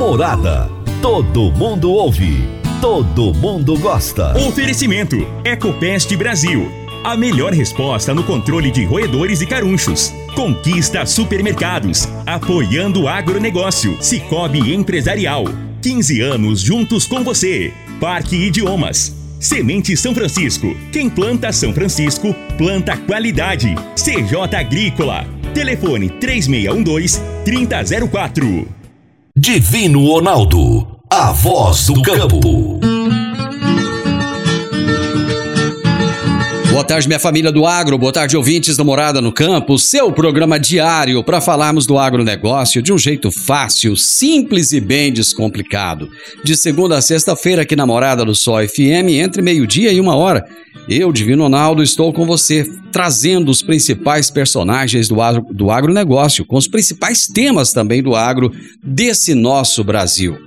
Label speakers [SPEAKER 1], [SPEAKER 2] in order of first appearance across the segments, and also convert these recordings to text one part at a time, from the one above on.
[SPEAKER 1] Morada. Todo mundo ouve. Todo mundo gosta.
[SPEAKER 2] Oferecimento: Ecopest Brasil. A melhor resposta no controle de roedores e carunchos. Conquista Supermercados. Apoiando o agronegócio. Cicobi Empresarial. 15 anos juntos com você. Parque Idiomas. Semente São Francisco. Quem planta São Francisco, planta qualidade. CJ Agrícola. Telefone 3612-3004.
[SPEAKER 1] Divino Ronaldo. A voz do campo.
[SPEAKER 3] Boa tarde, minha família do agro. Boa tarde, ouvintes da Morada no Campo. Seu programa diário para falarmos do agronegócio de um jeito fácil, simples e bem descomplicado. De segunda a sexta-feira, aqui na Morada do Sol FM, entre meio-dia e uma hora. Eu, Divino Ronaldo, estou com você, trazendo os principais personagens do, agro, do agronegócio, com os principais temas também do agro desse nosso Brasil.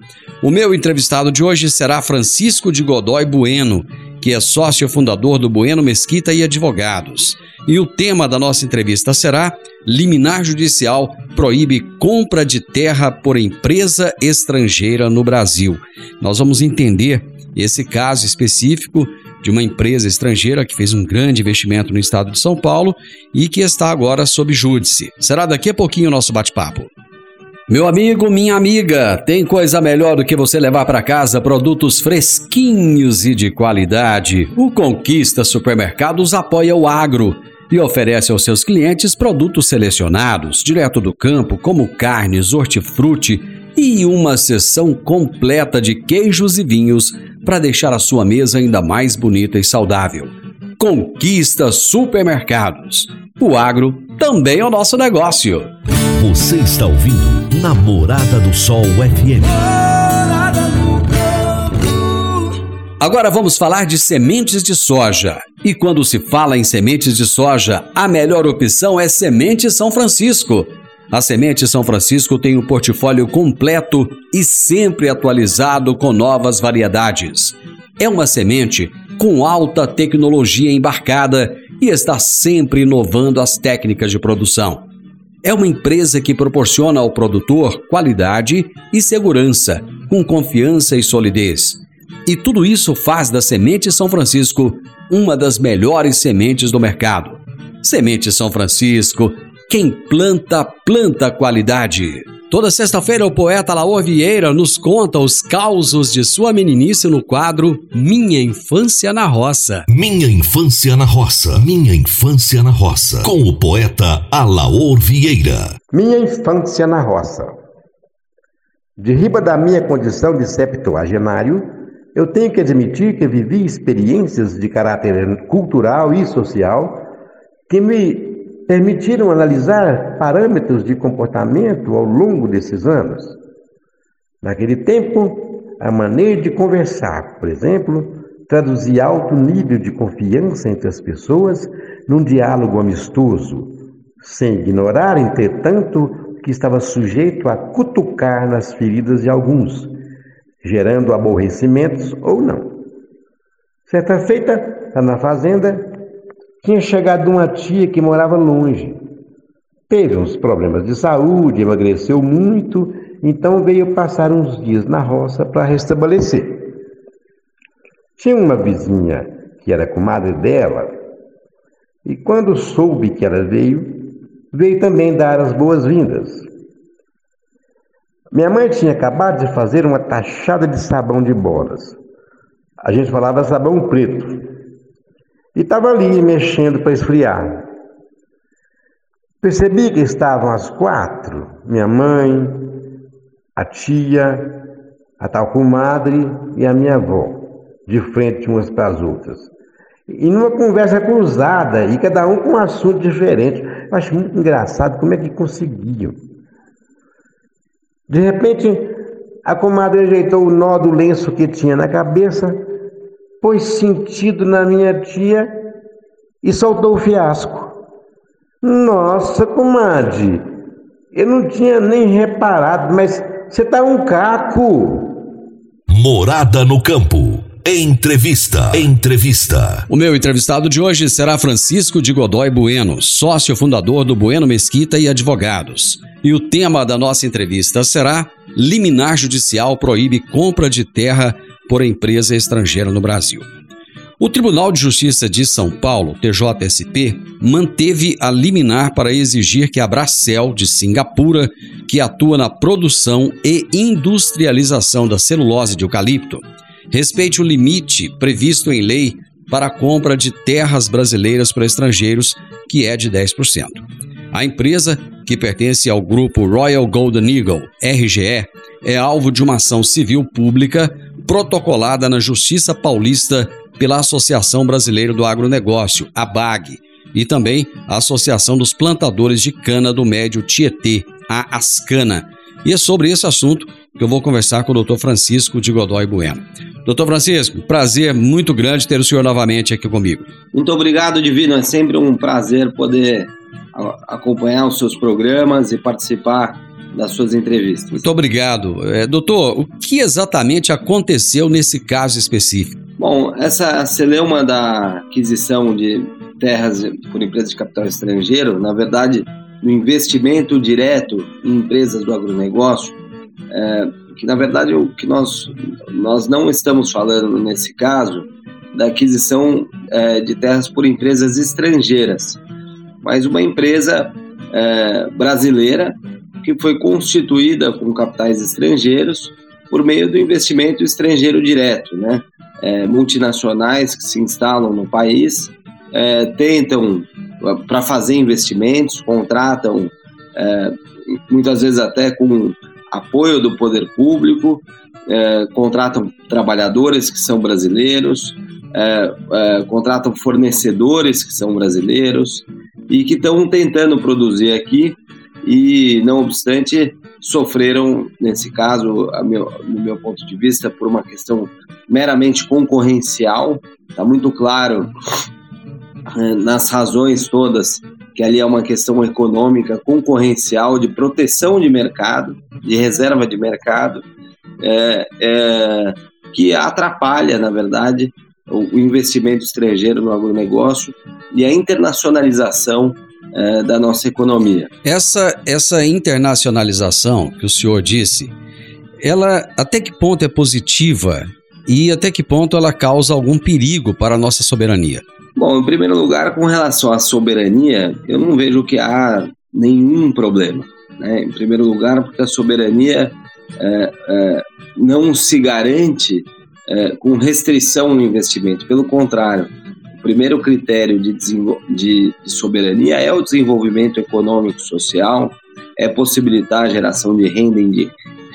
[SPEAKER 3] O meu entrevistado de hoje será Francisco de Godoy Bueno, que é sócio fundador do Bueno Mesquita e Advogados. E o tema da nossa entrevista será: Liminar Judicial proíbe compra de terra por empresa estrangeira no Brasil. Nós vamos entender esse caso específico de uma empresa estrangeira que fez um grande investimento no estado de São Paulo e que está agora sob júdice. Será daqui a pouquinho o nosso bate-papo. Meu amigo, minha amiga, tem coisa melhor do que você levar para casa produtos fresquinhos e de qualidade. O Conquista Supermercados apoia o agro e oferece aos seus clientes produtos selecionados, direto do campo, como carnes, hortifruti e uma seção completa de queijos e vinhos para deixar a sua mesa ainda mais bonita e saudável. Conquista Supermercados. O agro também é o nosso negócio.
[SPEAKER 1] Você está ouvindo Namorada do Sol FM.
[SPEAKER 3] Agora vamos falar de sementes de soja. E quando se fala em sementes de soja, a melhor opção é Semente São Francisco. A Semente São Francisco tem um portfólio completo e sempre atualizado com novas variedades. É uma semente com alta tecnologia embarcada e está sempre inovando as técnicas de produção. É uma empresa que proporciona ao produtor qualidade e segurança, com confiança e solidez. E tudo isso faz da Semente São Francisco uma das melhores sementes do mercado. Semente São Francisco, quem planta, planta qualidade. Toda sexta-feira, o poeta Laor Vieira nos conta os causos de sua meninice no quadro Minha Infância na Roça.
[SPEAKER 1] Minha Infância na Roça. Minha Infância na Roça. Com o poeta Alaor Vieira.
[SPEAKER 4] Minha infância na roça. De riba da minha condição de septuagenário, eu tenho que admitir que vivi experiências de caráter cultural e social que me permitiram analisar parâmetros de comportamento ao longo desses anos. Naquele tempo, a maneira de conversar, por exemplo, traduzia alto nível de confiança entre as pessoas num diálogo amistoso, sem ignorar, entretanto, que estava sujeito a cutucar nas feridas de alguns, gerando aborrecimentos ou não. Certa feita, lá na fazenda, tinha chegado uma tia que morava longe. Teve uns problemas de saúde, emagreceu muito, então veio passar uns dias na roça para restabelecer. Tinha uma vizinha que era comadre dela, e quando soube que ela veio, veio também dar as boas-vindas. Minha mãe tinha acabado de fazer uma tachada de sabão de bolas. A gente falava sabão preto. E estava ali mexendo para esfriar. Percebi que estavam as quatro: minha mãe, a tia, a tal comadre e a minha avó, de frente umas para as outras. E numa conversa cruzada, e cada um com um assunto diferente. Eu acho muito engraçado como é que conseguiam. De repente, A comadre ajeitou o nó do lenço que tinha na cabeça, pôs sentido na minha tia e soltou o fiasco. Nossa, comadre, eu não tinha nem reparado, mas você tá um caco.
[SPEAKER 1] Morada no campo. Entrevista. Entrevista.
[SPEAKER 3] O meu entrevistado de hoje será Francisco de Godoy Bueno, sócio fundador do Bueno Mesquita e Advogados. E o tema da nossa entrevista será Liminar Judicial proíbe compra de terra por empresa estrangeira no Brasil. O Tribunal de Justiça de São Paulo, TJSP, manteve a liminar para exigir que a Bracel, de Singapura, que atua na produção e industrialização da celulose de eucalipto, respeite o limite previsto em lei para a compra de terras brasileiras para estrangeiros, que é de 10%. A empresa, que pertence ao grupo Royal Golden Eagle, RGE, é alvo de uma ação civil pública protocolada na Justiça Paulista pela Associação Brasileira do Agronegócio, a BAG, e também a Associação dos Plantadores de Cana do Médio Tietê, a Ascana. E é sobre esse assunto que eu vou conversar com o Dr. Francisco de Godoy Bueno. Doutor Francisco, prazer muito grande ter o senhor novamente aqui comigo.
[SPEAKER 5] Muito obrigado, Divino. É sempre um prazer poder acompanhar os seus programas e participar das suas entrevistas.
[SPEAKER 3] Muito obrigado. É, doutor, o que exatamente aconteceu nesse caso específico?
[SPEAKER 5] Bom, essa celeuma da aquisição de terras por empresas de capital estrangeiro, na verdade, no investimento direto em empresas do agronegócio, é, que na verdade o que nós, nós não estamos falando nesse caso da aquisição é, de terras por empresas estrangeiras, mas uma empresa é, brasileira que foi constituída com capitais estrangeiros por meio do investimento estrangeiro direto, né? É, multinacionais que se instalam no país é, tentam para fazer investimentos, contratam é, muitas vezes até com apoio do poder público, é, contratam trabalhadores que são brasileiros, é, é, contratam fornecedores que são brasileiros e que estão tentando produzir aqui e, não obstante, sofreram, nesse caso, meu, no meu ponto de vista, por uma questão meramente concorrencial. Está muito claro é, nas razões todas que ali é uma questão econômica, concorrencial, de proteção de mercado, de reserva de mercado, é, é, que atrapalha, na verdade, o, investimento estrangeiro no agronegócio e a internacionalização é, da nossa economia.
[SPEAKER 3] Essa, essa internacionalização que o senhor disse, ela até que ponto é positiva e até que ponto ela causa algum perigo para a nossa soberania?
[SPEAKER 5] Bom, em primeiro lugar, com relação à soberania, eu não vejo que há nenhum problema. Né? Em primeiro lugar, porque a soberania é, é, não se garante é, com restrição no investimento. Pelo contrário, primeiro critério de, de, soberania é o desenvolvimento econômico social, é possibilitar a geração de renda, de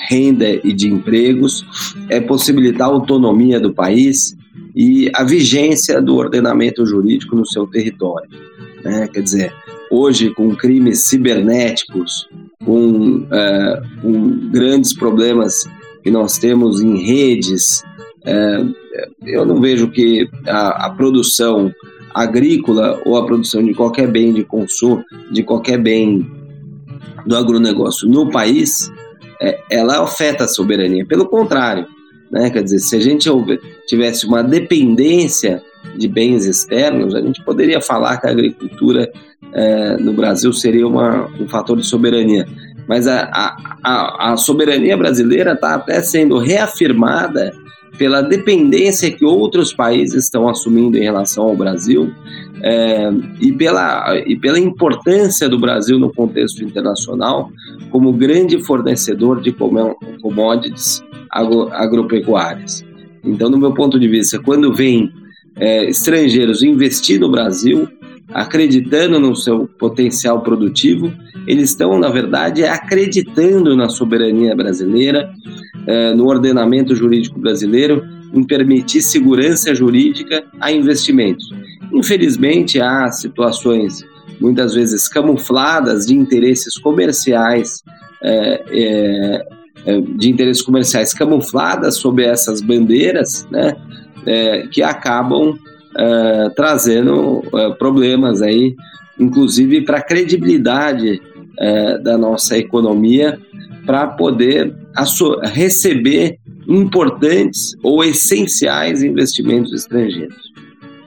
[SPEAKER 5] renda e de empregos, é possibilitar a autonomia do país, e a vigência do ordenamento jurídico no seu território. Né? Quer dizer, hoje, com crimes cibernéticos, com, é, com grandes problemas que nós temos em redes, é, eu não vejo que a, a, produção agrícola ou a produção de qualquer bem de consumo, de qualquer bem do agronegócio no país, é, ela afeta a soberania. Pelo contrário, né? Quer dizer, se a gente tivesse uma dependência de bens externos, a gente poderia falar que a agricultura é, no Brasil seria uma, um fator de soberania. Mas a, a, a soberania brasileira está até sendo reafirmada pela dependência que outros países estão assumindo em relação ao Brasil é, e, pela, e pela importância do Brasil no contexto internacional como grande fornecedor de commodities agro, agropecuárias. Então, no meu ponto de vista, quando vem é, estrangeiros investir no Brasil, acreditando no seu potencial produtivo, eles estão, na verdade, acreditando na soberania brasileira, é, no ordenamento jurídico brasileiro, em permitir segurança jurídica a investimentos. Infelizmente, há situações muitas vezes camufladas de interesses comerciais é, é, de interesses comerciais camufladas sob essas bandeiras, né, que acabam é, trazendo é, problemas aí, inclusive para a credibilidade é, da nossa economia, para poder receber importantes ou essenciais investimentos estrangeiros.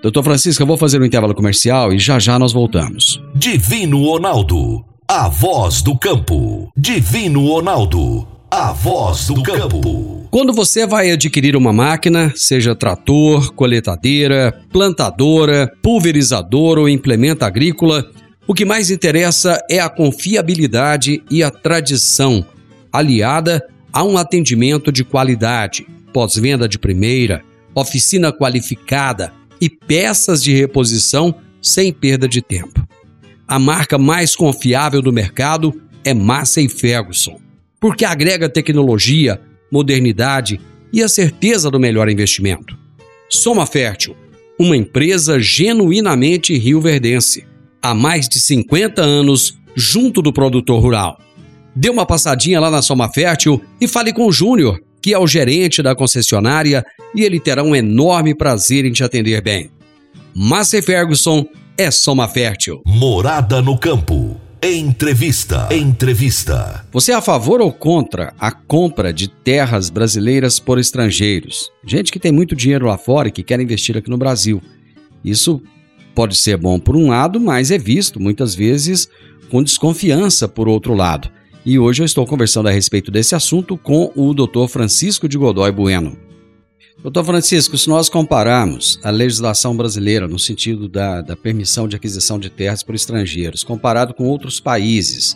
[SPEAKER 3] Doutor Francisco, eu vou fazer um intervalo comercial e já já nós voltamos.
[SPEAKER 1] Divino Ronaldo, a voz do campo. Divino Ronaldo, a voz do campo.
[SPEAKER 3] Quando você vai adquirir uma máquina, seja trator, coletadeira, plantadora, pulverizador ou implemento agrícola, o que mais interessa é a confiabilidade e a tradição, aliada a um atendimento de qualidade, pós-venda de primeira, oficina qualificada e peças de reposição sem perda de tempo. A marca mais confiável do mercado é Massey Ferguson, porque agrega tecnologia, modernidade e a certeza do melhor investimento. Soma Fértil, uma empresa genuinamente rioverdense, há mais de 50 anos junto do produtor rural. Dê uma passadinha lá na Soma Fértil e fale com o Júnior, que é o gerente da concessionária, e ele terá um enorme prazer em te atender bem. Massey Ferguson é Soma Fértil.
[SPEAKER 1] Morada no campo. Entrevista. Entrevista.
[SPEAKER 3] Você é a favor ou contra a compra de terras brasileiras por estrangeiros? Gente que tem muito dinheiro lá fora e que quer investir aqui no Brasil. Isso pode ser bom por um lado, mas é visto muitas vezes com desconfiança por outro lado. E hoje eu estou conversando a respeito desse assunto com o Dr. Francisco de Godoy Bueno. Doutor Francisco, se nós compararmos a legislação brasileira no sentido da, da permissão de aquisição de terras por estrangeiros, comparado com outros países,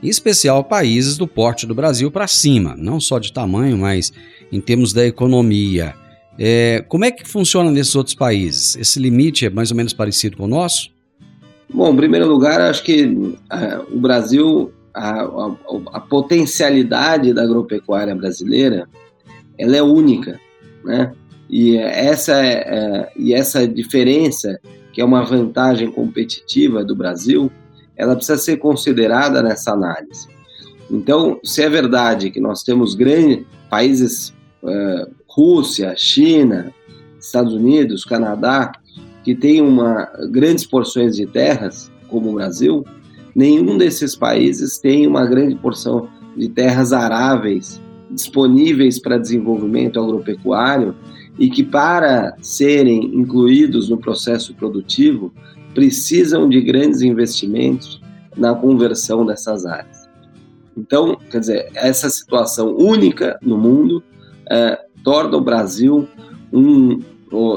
[SPEAKER 3] em especial países do porte do Brasil para cima, não só de tamanho, mas em termos da economia, é, como é que funciona nesses outros países? Esse limite é mais ou menos parecido com o nosso?
[SPEAKER 5] Bom, em primeiro lugar, acho que uh, o Brasil a, a, a, potencialidade da agropecuária brasileira ela é única, né? E essa, é, é, e essa diferença, que é uma vantagem competitiva do Brasil, ela precisa ser considerada nessa análise. Então, se é verdade que nós temos grandes países, uh, Rússia, China, Estados Unidos, Canadá, que têm uma, grandes porções de terras, como o Brasil, nenhum desses países tem uma grande porção de terras aráveis disponíveis para desenvolvimento agropecuário e que, para serem incluídos no processo produtivo, precisam de grandes investimentos na conversão dessas áreas. Então, quer dizer, essa situação única no mundo é, torna o Brasil um,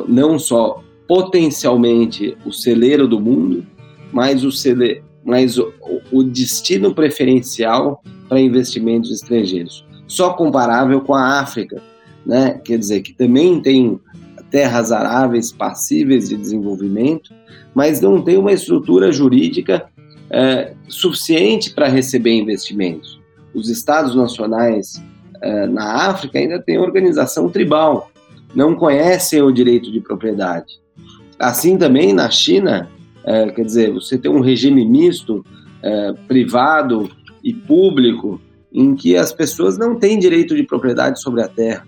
[SPEAKER 5] não só potencialmente o celeiro do mundo, mas o, cele, mas o, o destino preferencial para investimentos estrangeiros. Só comparável com a África, né? quer dizer, que também tem terras aráveis passíveis de desenvolvimento, mas não tem uma estrutura jurídica é, suficiente para receber investimentos. Os estados nacionais é, na África ainda têm organização tribal, não conhecem o direito de propriedade. Assim também na China, é, quer dizer, você tem um regime misto, é, privado e público, em que as pessoas não têm direito de propriedade sobre a terra.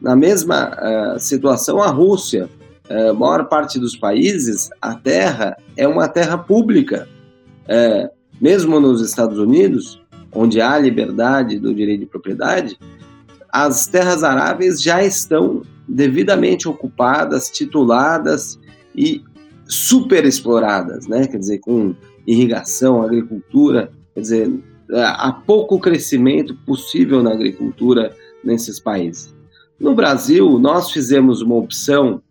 [SPEAKER 5] Na mesma é, situação, a Rússia, a maior parte dos países, a terra é uma terra pública. É, mesmo nos Estados Unidos, onde há liberdade do direito de propriedade, as terras aráveis já estão devidamente ocupadas, tituladas e superexploradas, né? Quer dizer, com irrigação, agricultura, quer dizer, há pouco crescimento possível na agricultura nesses países. No Brasil, nós fizemos uma opção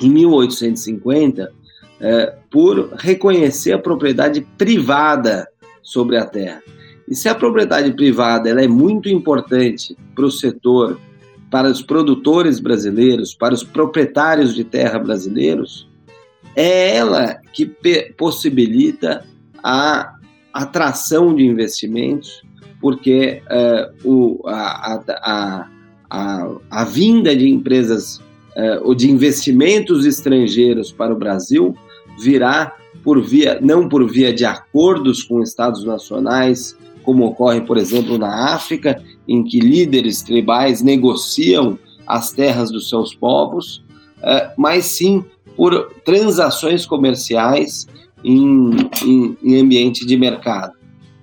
[SPEAKER 5] em 1850 é, por reconhecer a propriedade privada sobre a terra. E se a propriedade privada ela é muito importante para o setor, para os produtores brasileiros, para os proprietários de terra brasileiros, é ela que possibilita a atração de investimentos, porque uh, o, a, a, a, a, vinda de empresas uh, ou de investimentos estrangeiros para o Brasil virá por via, não por via de acordos com estados nacionais, como ocorre, por exemplo, na África, em que líderes tribais negociam as terras dos seus povos, é, mas sim por transações comerciais em, em, em ambiente de mercado.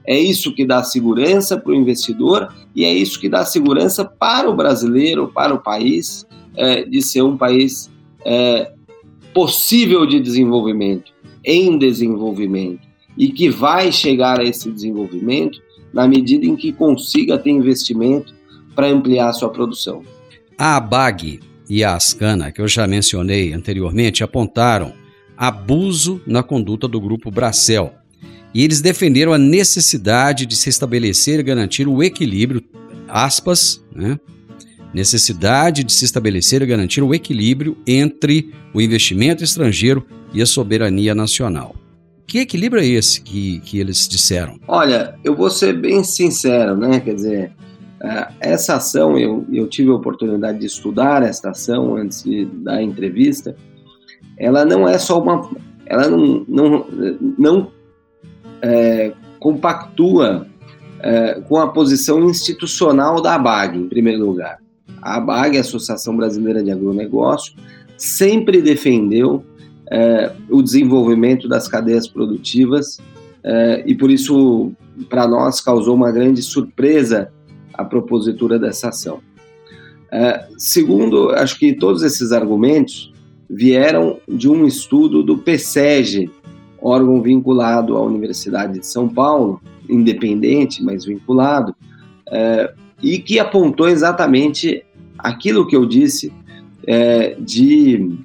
[SPEAKER 5] É isso que dá segurança para o investidor e é isso que dá segurança para o brasileiro, para o país, é, de ser um país é, possível de desenvolvimento, em desenvolvimento, e que vai chegar a esse desenvolvimento na medida em que consiga ter investimento para ampliar sua produção.
[SPEAKER 3] A ABAG e a Ascana, que eu já mencionei anteriormente, apontaram abuso na conduta do grupo Bracel. E eles defenderam a necessidade de se estabelecer e garantir o equilíbrio, aspas, né? necessidade de se estabelecer e garantir o equilíbrio entre o investimento estrangeiro e a soberania nacional. Que equilíbrio é esse que, que eles disseram?
[SPEAKER 5] Olha, eu vou ser bem sincero, né? Quer dizer, é, essa ação, eu, eu tive a oportunidade de estudar essa ação antes de dar a entrevista, ela não é só uma. Ela não, não, não é, compactua é, com a posição institucional da ABAG, em primeiro lugar. A ABAG, a Associação Brasileira de Agronegócio, sempre defendeu é, o desenvolvimento das cadeias produtivas é, e por isso para nós causou uma grande surpresa a propositura dessa ação. É, segundo, acho que todos esses argumentos vieram de um estudo do PSEG, órgão vinculado à Universidade de São Paulo, independente, mas vinculado, é, e que apontou exatamente aquilo que eu disse é, de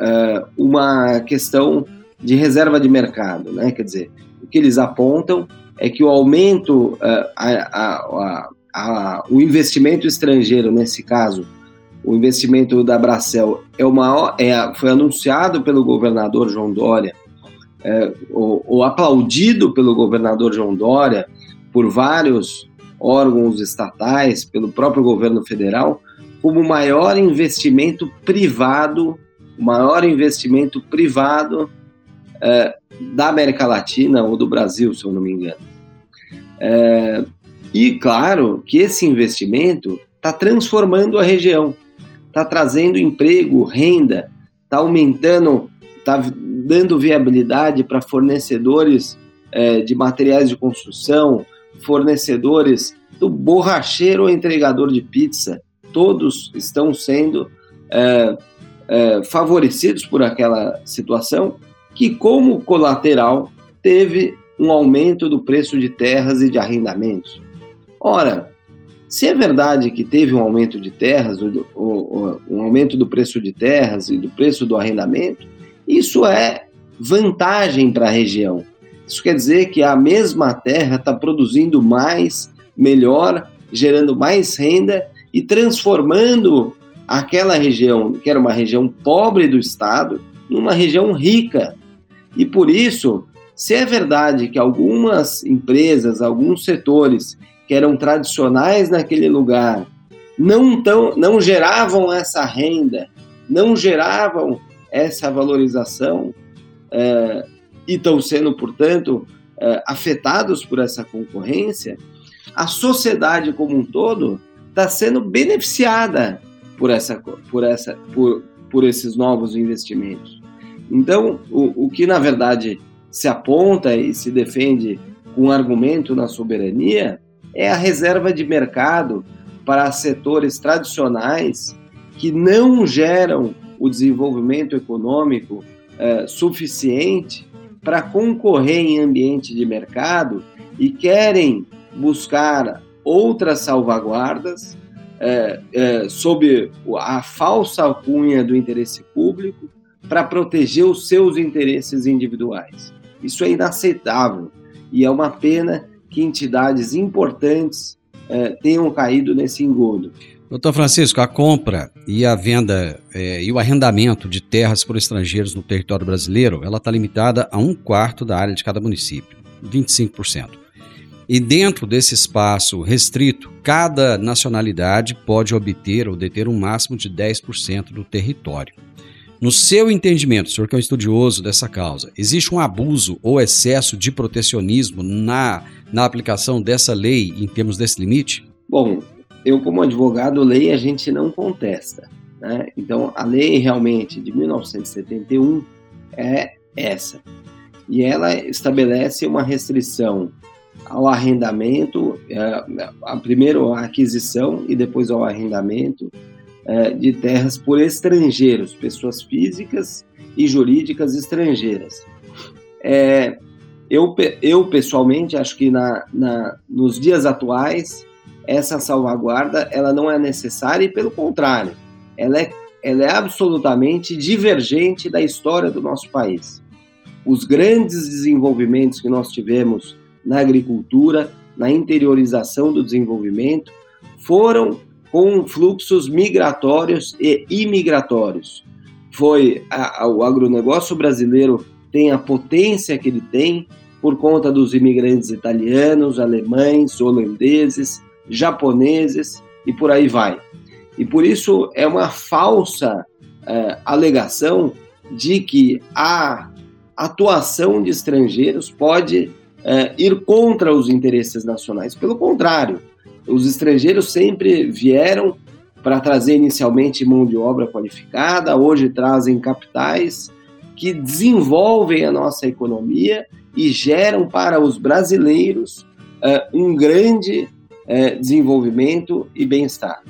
[SPEAKER 5] é, uma questão de reserva de mercado, né? Quer dizer, o que eles apontam é que o aumento, é, a, a, a, o investimento estrangeiro, nesse caso, o investimento da Bracel é o maior, é, foi anunciado pelo governador João Dória, é, ou, aplaudido pelo governador João Dória, por vários órgãos estatais, pelo próprio governo federal, como o maior investimento privado, o maior investimento privado é, da América Latina ou do Brasil, se eu não me engano. É, e claro que esse investimento está transformando a região, está trazendo emprego, renda, está aumentando, está dando viabilidade para fornecedores é, de materiais de construção, fornecedores do borracheiro ou entregador de pizza, todos estão sendo é, é, favorecidos por aquela situação, que, como colateral, teve um aumento do preço de terras e de arrendamentos. Ora, se é verdade que teve um aumento de terras, um aumento do preço de terras e do preço do arrendamento, isso é vantagem para a região. Isso quer dizer que a mesma terra está produzindo mais, melhor, gerando mais renda e transformando aquela região, que era uma região pobre do estado, numa região rica. E por isso, se é verdade que algumas empresas, alguns setores que eram tradicionais naquele lugar não, tão, não geravam essa renda, não geravam essa valorização é, e estão sendo, portanto, é, afetados por essa concorrência, a sociedade como um todo está sendo beneficiada por, essa, por, essa, por, por esses novos investimentos. Então, o, o que na verdade se aponta e se defende com um argumento na soberania é a reserva de mercado para setores tradicionais que não geram o desenvolvimento econômico é, suficiente para concorrer em ambiente de mercado e querem buscar outras salvaguardas é, é, sob a falsa alcunha do interesse público para proteger os seus interesses individuais. Isso é inaceitável e é uma pena que entidades importantes é, tenham caído nesse engodo.
[SPEAKER 3] Doutor Francisco, a compra e a venda é, e o arrendamento de terras por estrangeiros no território brasileiro, ela está limitada a um quarto da área de cada município, 25%. E dentro desse espaço restrito, cada nacionalidade pode obter ou deter um máximo de 10% do território. No seu entendimento, senhor que é um estudioso dessa causa, existe um abuso ou excesso de protecionismo na, na aplicação dessa lei em termos desse limite?
[SPEAKER 5] Bom, eu como advogado, lei a gente não contesta. Né? Então, a lei realmente de 1971 é essa. E ela estabelece uma restrição ao arrendamento, é, a, primeiro a aquisição e depois ao arrendamento de terras por estrangeiros, pessoas físicas e jurídicas estrangeiras. É, eu, eu, pessoalmente, acho que na, na, nos dias atuais, essa salvaguarda ela não é necessária e, pelo contrário, ela é, ela é absolutamente divergente da história do nosso país. Os grandes desenvolvimentos que nós tivemos na agricultura, na interiorização do desenvolvimento, foram com fluxos migratórios e imigratórios. Foi a, a, o agronegócio brasileiro tem a potência que ele tem por conta dos imigrantes italianos, alemães, holandeses, japoneses e por aí vai. E por isso é uma falsa é, alegação de que a atuação de estrangeiros pode é, ir contra os interesses nacionais. Pelo contrário, os estrangeiros sempre vieram para trazer inicialmente mão de obra qualificada, hoje trazem capitais que desenvolvem a nossa economia e geram para os brasileiros uh, um grande uh, desenvolvimento e bem-estar.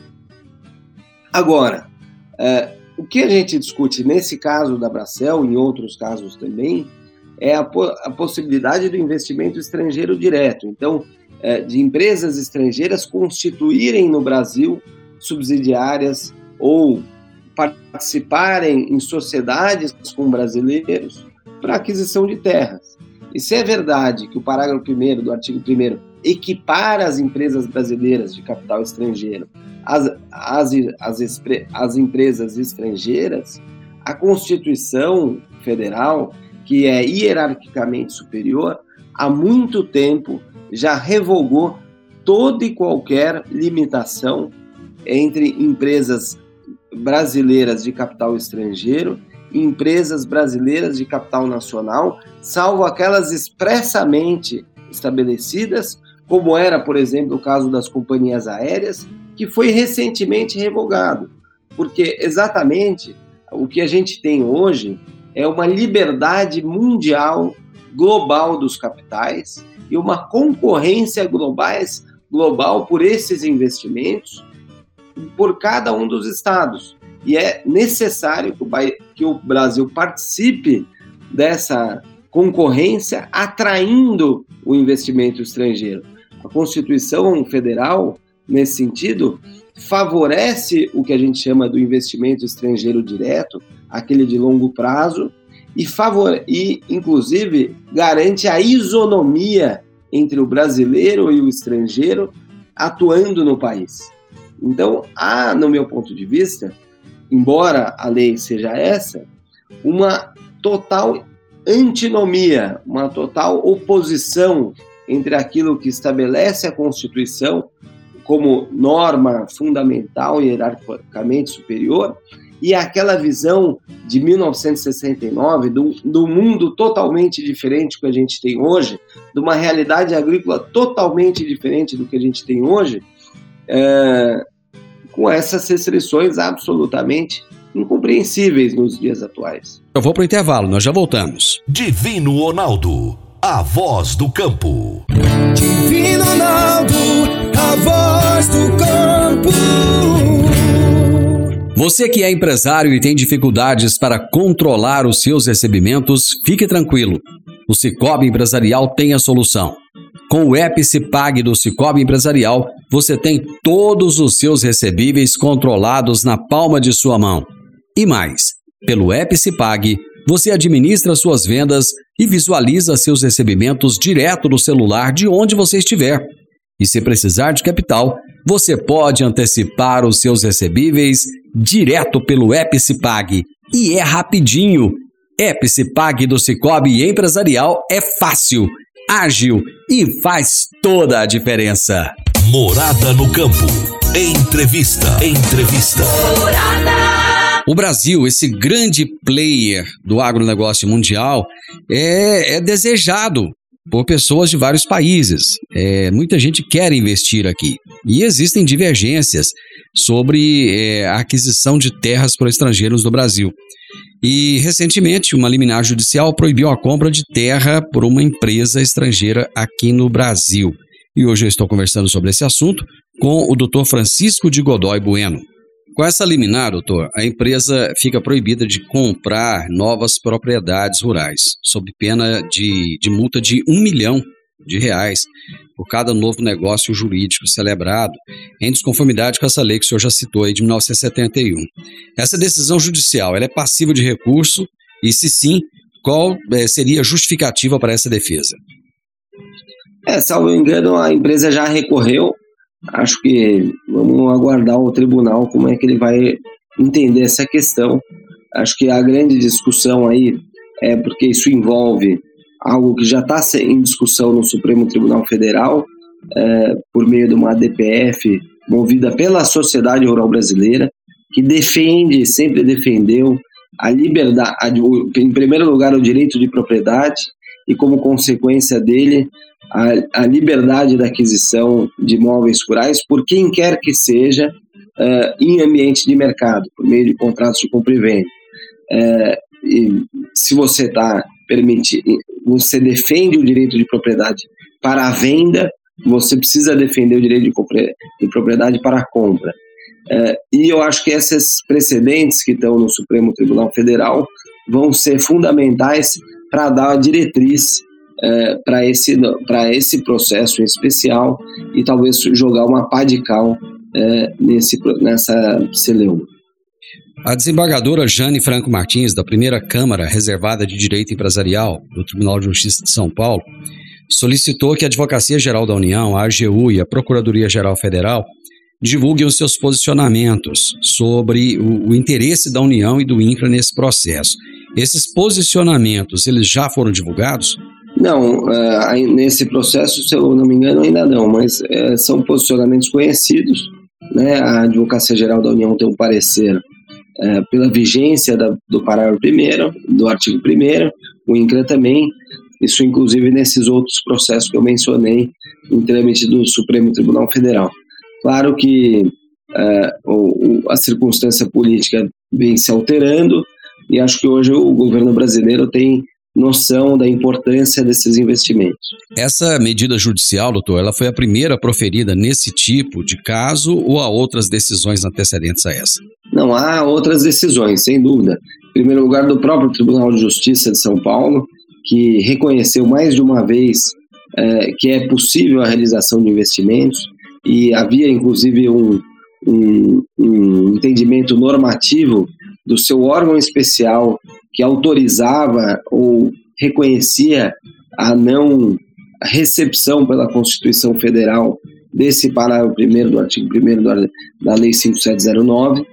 [SPEAKER 5] Agora, uh, o que a gente discute nesse caso da Bracel, em outros casos também, é a, po a possibilidade do investimento estrangeiro direto. Então, de empresas estrangeiras constituírem no Brasil subsidiárias ou participarem em sociedades com brasileiros para aquisição de terras. E se é verdade que o parágrafo 1 do artigo 1 equipara as empresas brasileiras de capital estrangeiro às, às, às, às empresas estrangeiras, a Constituição Federal que é hierarquicamente superior, há muito tempo já revogou toda e qualquer limitação entre empresas brasileiras de capital estrangeiro e empresas brasileiras de capital nacional, salvo aquelas expressamente estabelecidas, como era, por exemplo, o caso das companhias aéreas, que foi recentemente revogado. Porque exatamente o que a gente tem hoje é uma liberdade mundial global dos capitais e uma concorrência globais, global por esses investimentos por cada um dos estados. E é necessário que o Brasil participe dessa concorrência, atraindo o investimento estrangeiro. A Constituição Federal, nesse sentido, favorece o que a gente chama do investimento estrangeiro direto, aquele de longo prazo, e, favor... e inclusive garante a isonomia entre o brasileiro e o estrangeiro atuando no país. Então, há, no meu ponto de vista, embora a lei seja essa, uma total antinomia, uma total oposição entre aquilo que estabelece a Constituição como norma fundamental e hierarquicamente superior e aquela visão de 1969 do, do mundo totalmente diferente que a gente tem hoje, de uma realidade agrícola totalmente diferente do que a gente tem hoje, é, com essas restrições absolutamente incompreensíveis nos dias atuais.
[SPEAKER 3] Eu vou para o intervalo, nós já voltamos.
[SPEAKER 1] Divino Ronaldo, a voz do campo.
[SPEAKER 6] Divino Ronaldo, a voz do campo.
[SPEAKER 3] Você que é empresário e tem dificuldades para controlar os seus recebimentos, fique tranquilo. O Cicobi Empresarial tem a solução. Com o Epicipag do Cicobi Empresarial, você tem todos os seus recebíveis controlados na palma de sua mão. E mais, pelo Epicipag, você administra suas vendas e visualiza seus recebimentos direto do celular de onde você estiver. E se precisar de capital, você pode antecipar os seus recebíveis direto pelo Epicipag. E é rapidinho. Epicipag do Cicobi Empresarial é fácil, ágil e faz toda a diferença.
[SPEAKER 1] Morada no campo. Entrevista. Entrevista.
[SPEAKER 6] Morada.
[SPEAKER 3] O Brasil, esse grande player do agronegócio mundial, é, é desejado por pessoas de vários países. É, muita gente quer investir aqui. E existem divergências sobre é, a aquisição de terras por estrangeiros no Brasil. E, recentemente, uma liminar judicial proibiu a compra de terra por uma empresa estrangeira aqui no Brasil. E hoje eu estou conversando sobre esse assunto com o Dr. Francisco de Godoy Bueno. Com essa liminar, doutor, a empresa fica proibida de comprar novas propriedades rurais, sob pena de, de multa de um milhão de reais por cada novo negócio jurídico celebrado, em desconformidade com essa lei que o senhor já citou aí de 1971. Essa decisão judicial ela é passiva de recurso e, se sim, qual é, seria a justificativa para essa defesa?
[SPEAKER 5] É, salvo engano, a empresa já recorreu acho que vamos aguardar o tribunal como é que ele vai entender essa questão. Acho que a grande discussão aí é porque isso envolve algo que já está em discussão no Supremo Tribunal Federal, é, por meio de uma DPF movida pela sociedade rural brasileira, que defende, sempre defendeu a liberdade, em primeiro lugar, o direito de propriedade e, como consequência dele, a, a liberdade da aquisição de imóveis rurais por quem quer que seja uh, em ambiente de mercado, por meio de contratos de compra e venda. Uh, e se você está permitindo, você defende o direito de propriedade para a venda, você precisa defender o direito de, de propriedade para a compra. Uh, e eu acho que esses precedentes que estão no Supremo Tribunal Federal vão ser fundamentais para dar a diretriz é, para esse, esse processo especial e talvez jogar uma pá de cal é, nesse, nessa celeuma.
[SPEAKER 3] A desembargadora Jane Franco Martins, da primeira Câmara Reservada de Direito Empresarial do Tribunal de Justiça de São Paulo, solicitou que a Advocacia Geral da União, a AGU e a Procuradoria Geral Federal divulguem os seus posicionamentos sobre o, o interesse da União e do INCRA nesse processo. Esses posicionamentos, eles já foram divulgados?
[SPEAKER 5] Não, uh, nesse processo, se eu não me engano, ainda não, mas uh, são posicionamentos conhecidos. Né? A Advocacia Geral da União tem um parecer uh, pela vigência da, do parágrafo 1 do artigo 1 o INCRA também, isso inclusive nesses outros processos que eu mencionei em trâmite do Supremo Tribunal Federal. Claro que o, a circunstância política vem se alterando e acho que hoje o governo brasileiro tem noção da importância desses investimentos.
[SPEAKER 3] Essa medida judicial, doutor, ela foi a primeira proferida nesse tipo de caso ou há outras decisões antecedentes a essa?
[SPEAKER 5] Não, há outras decisões, sem dúvida. Em primeiro lugar, do próprio Tribunal de Justiça de São Paulo, que reconheceu mais de uma vez é, que é possível a realização de investimentos e havia, inclusive, um, um, um entendimento normativo do seu órgão especial que autorizava ou reconhecia a não recepção pela Constituição Federal desse parágrafo 1 do artigo 1 da Lei 5709.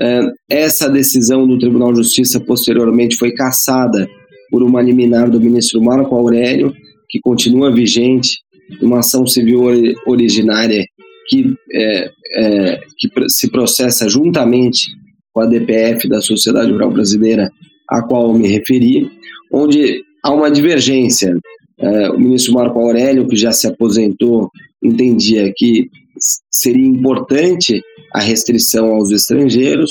[SPEAKER 5] É, essa decisão do Tribunal de Justiça posteriormente foi cassada por uma liminar do ministro Marco Aurélio, que continua vigente, uma ação civil originária que, é, é, que se processa juntamente com a DPF da Sociedade Rural Brasileira a qual eu me referi, onde há uma divergência. É, o ministro Marco Aurélio, que já se aposentou, entendia que seria importante a restrição aos estrangeiros.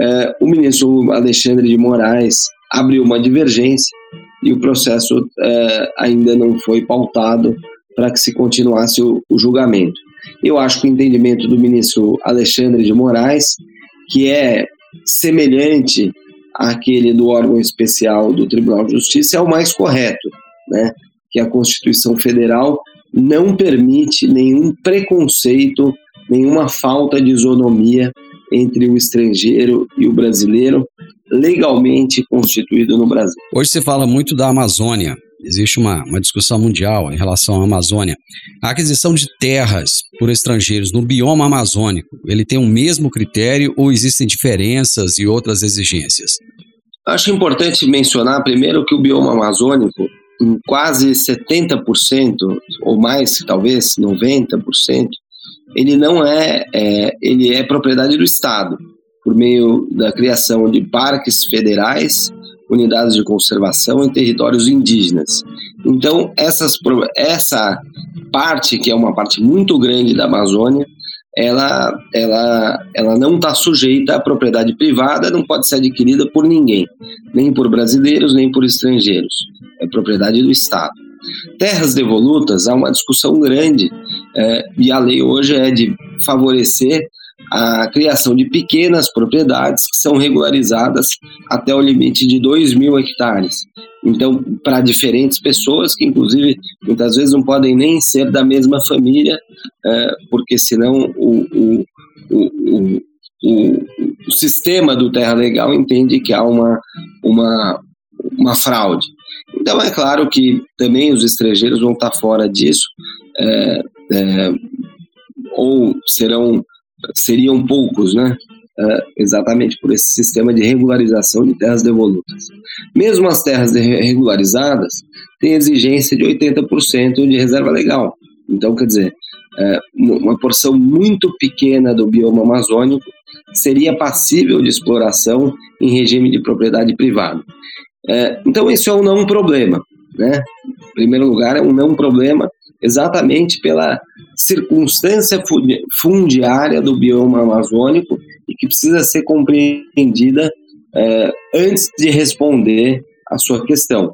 [SPEAKER 5] É, o ministro Alexandre de Moraes abriu uma divergência e o processo é, ainda não foi pautado para que se continuasse o, o julgamento. Eu acho que o entendimento do ministro Alexandre de Moraes, que é semelhante aquele do órgão especial do Tribunal de Justiça é o mais correto, né? que a Constituição Federal não permite nenhum preconceito, nenhuma falta de isonomia entre o estrangeiro e o brasileiro legalmente constituído no Brasil.
[SPEAKER 3] Hoje se fala muito da Amazônia. Existe uma, uma discussão mundial em relação à Amazônia. A aquisição de terras por estrangeiros no bioma amazônico, ele tem o mesmo critério ou existem diferenças e outras exigências?
[SPEAKER 5] Acho importante mencionar primeiro que o bioma amazônico, em quase 70% ou mais, talvez 90%, ele não é, é, ele é propriedade do Estado por meio da criação de parques federais, unidades de conservação em territórios indígenas. Então, essas, essa parte, que é uma parte muito grande da Amazônia, ela, ela, ela não está sujeita à propriedade privada, não pode ser adquirida por ninguém, nem por brasileiros, nem por estrangeiros. É propriedade do Estado. Terras devolutas, há uma discussão grande, é, e a lei hoje é de favorecer a criação de pequenas propriedades que são regularizadas até o limite de 2 mil hectares. Então, para diferentes pessoas, que inclusive muitas vezes não podem nem ser da mesma família, é, porque senão o, o, o, o, sistema do terra legal entende que há uma, uma, uma fraude. Então, é claro que também os estrangeiros vão estar fora disso, é, é, ou serão seriam poucos, né? Uh, exatamente por esse sistema de regularização de terras devolutas. Mesmo as terras regularizadas têm exigência de 80% de reserva legal. Então, quer dizer, uh, uma porção muito pequena do bioma amazônico seria passível de exploração em regime de propriedade privada. Uh, então, isso é um não problema. Né? Em primeiro lugar, é um não problema exatamente pela circunstância fundiária do bioma amazônico e que precisa ser compreendida é, antes de responder a sua questão.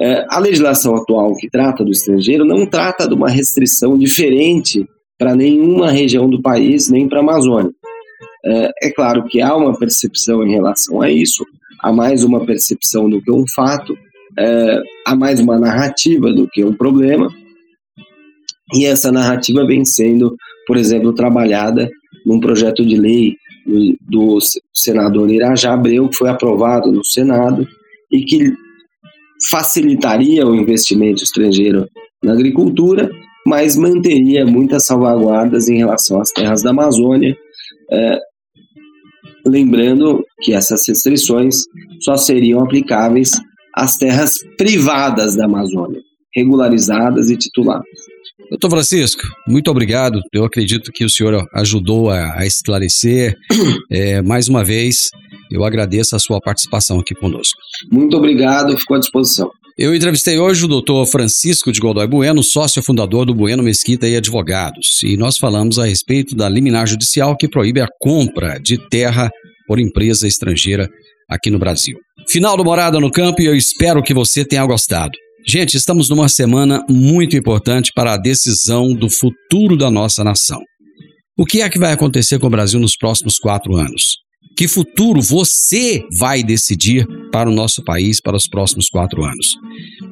[SPEAKER 5] É, a legislação atual que trata do estrangeiro não trata de uma restrição diferente para nenhuma região do país, nem para a Amazônia. É, é claro que há uma percepção em relação a isso, há mais uma percepção do que um fato, há mais uma narrativa do que um problema, e essa narrativa vem sendo, por exemplo, trabalhada num projeto de lei do, senador Irajá Abreu, que foi aprovado no Senado e que facilitaria o investimento estrangeiro na agricultura, mas manteria muitas salvaguardas em relação às terras da Amazônia, é, lembrando que essas restrições só seriam aplicáveis às terras privadas da Amazônia, regularizadas e tituladas.
[SPEAKER 3] Doutor Francisco, muito obrigado. Eu acredito que o senhor ajudou a, a esclarecer. É, mais uma vez, eu agradeço a sua participação aqui conosco.
[SPEAKER 5] Muito obrigado, fico à disposição.
[SPEAKER 3] Eu entrevistei hoje o doutor Francisco de Godoy Bueno, sócio fundador do Bueno Mesquita e Advogados, e nós falamos a respeito da liminar judicial que proíbe a compra de terra por empresa estrangeira aqui no Brasil. Final do Morada no Campo e eu espero que você tenha gostado. Gente, estamos numa semana muito importante para a decisão do futuro da nossa nação. O que é que vai acontecer com o Brasil nos próximos quatro anos? Que futuro você vai decidir para o nosso país para os próximos quatro anos?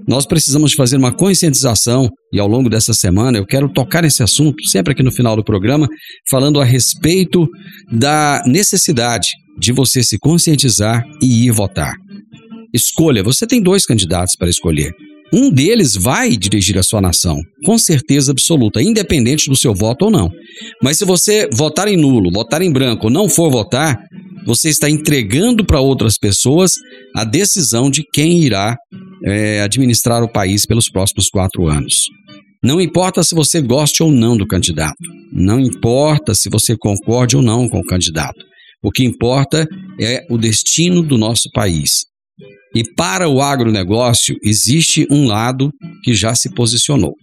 [SPEAKER 3] Nós precisamos fazer uma conscientização e ao longo dessa semana eu quero tocar nesse assunto, sempre aqui no final do programa, falando a respeito da necessidade de você se conscientizar e ir votar. Escolha, você tem dois candidatos para escolher. Um deles vai dirigir a sua nação, com certeza absoluta, independente do seu voto ou não. Mas se você votar em nulo, votar em branco não for votar, você está entregando para outras pessoas a decisão de quem irá é, administrar o país pelos próximos quatro anos. Não importa se você goste ou não do candidato, não importa se você concorde ou não com o candidato. O que importa é o destino do nosso país. E para o agronegócio, existe um lado que já se posicionou.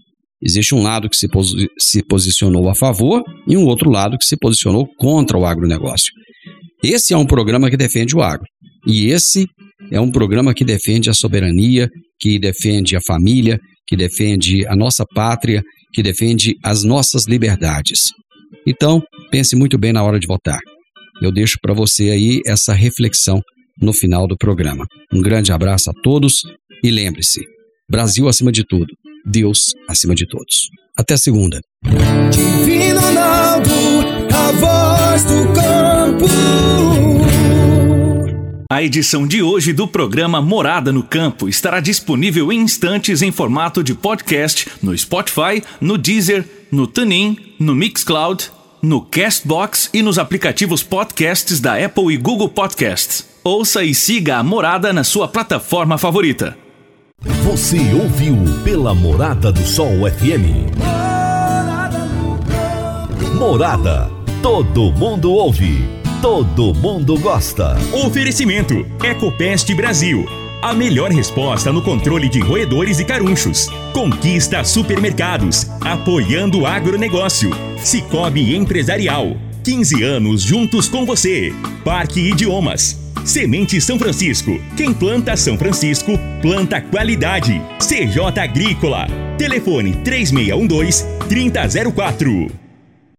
[SPEAKER 3] Existe um lado que se, se posicionou a favor e um outro lado que se posicionou contra o agronegócio. Esse é um programa que defende o agro. E esse é um programa que defende a soberania, que defende a família, que defende a nossa pátria, que defende as nossas liberdades. Então, pense muito bem na hora de votar. Eu deixo para você aí essa reflexão no final do programa. Um grande abraço a todos e lembre-se: Brasil acima de tudo, Deus acima de todos. Até segunda.
[SPEAKER 6] Divino Ronaldo, a voz do campo.
[SPEAKER 2] A edição de hoje do programa Morada no Campo estará disponível em instantes em formato de podcast no Spotify, no Deezer, no TuneIn, no Mixcloud, no Castbox e nos aplicativos podcasts da Apple e Google Podcasts. Ouça e siga a Morada na sua plataforma favorita.
[SPEAKER 1] Você ouviu pela Morada do Sol FM. Morada. Todo mundo ouve. Todo mundo gosta.
[SPEAKER 2] Oferecimento: Ecopest Brasil. A melhor resposta no controle de roedores e carunchos. Conquista Supermercados, apoiando o agronegócio. Cicobi Empresarial, 15 anos juntos com você. Parque Idiomas. Semente São Francisco. Quem planta São Francisco, planta qualidade. CJ Agrícola. Telefone 3612 3004.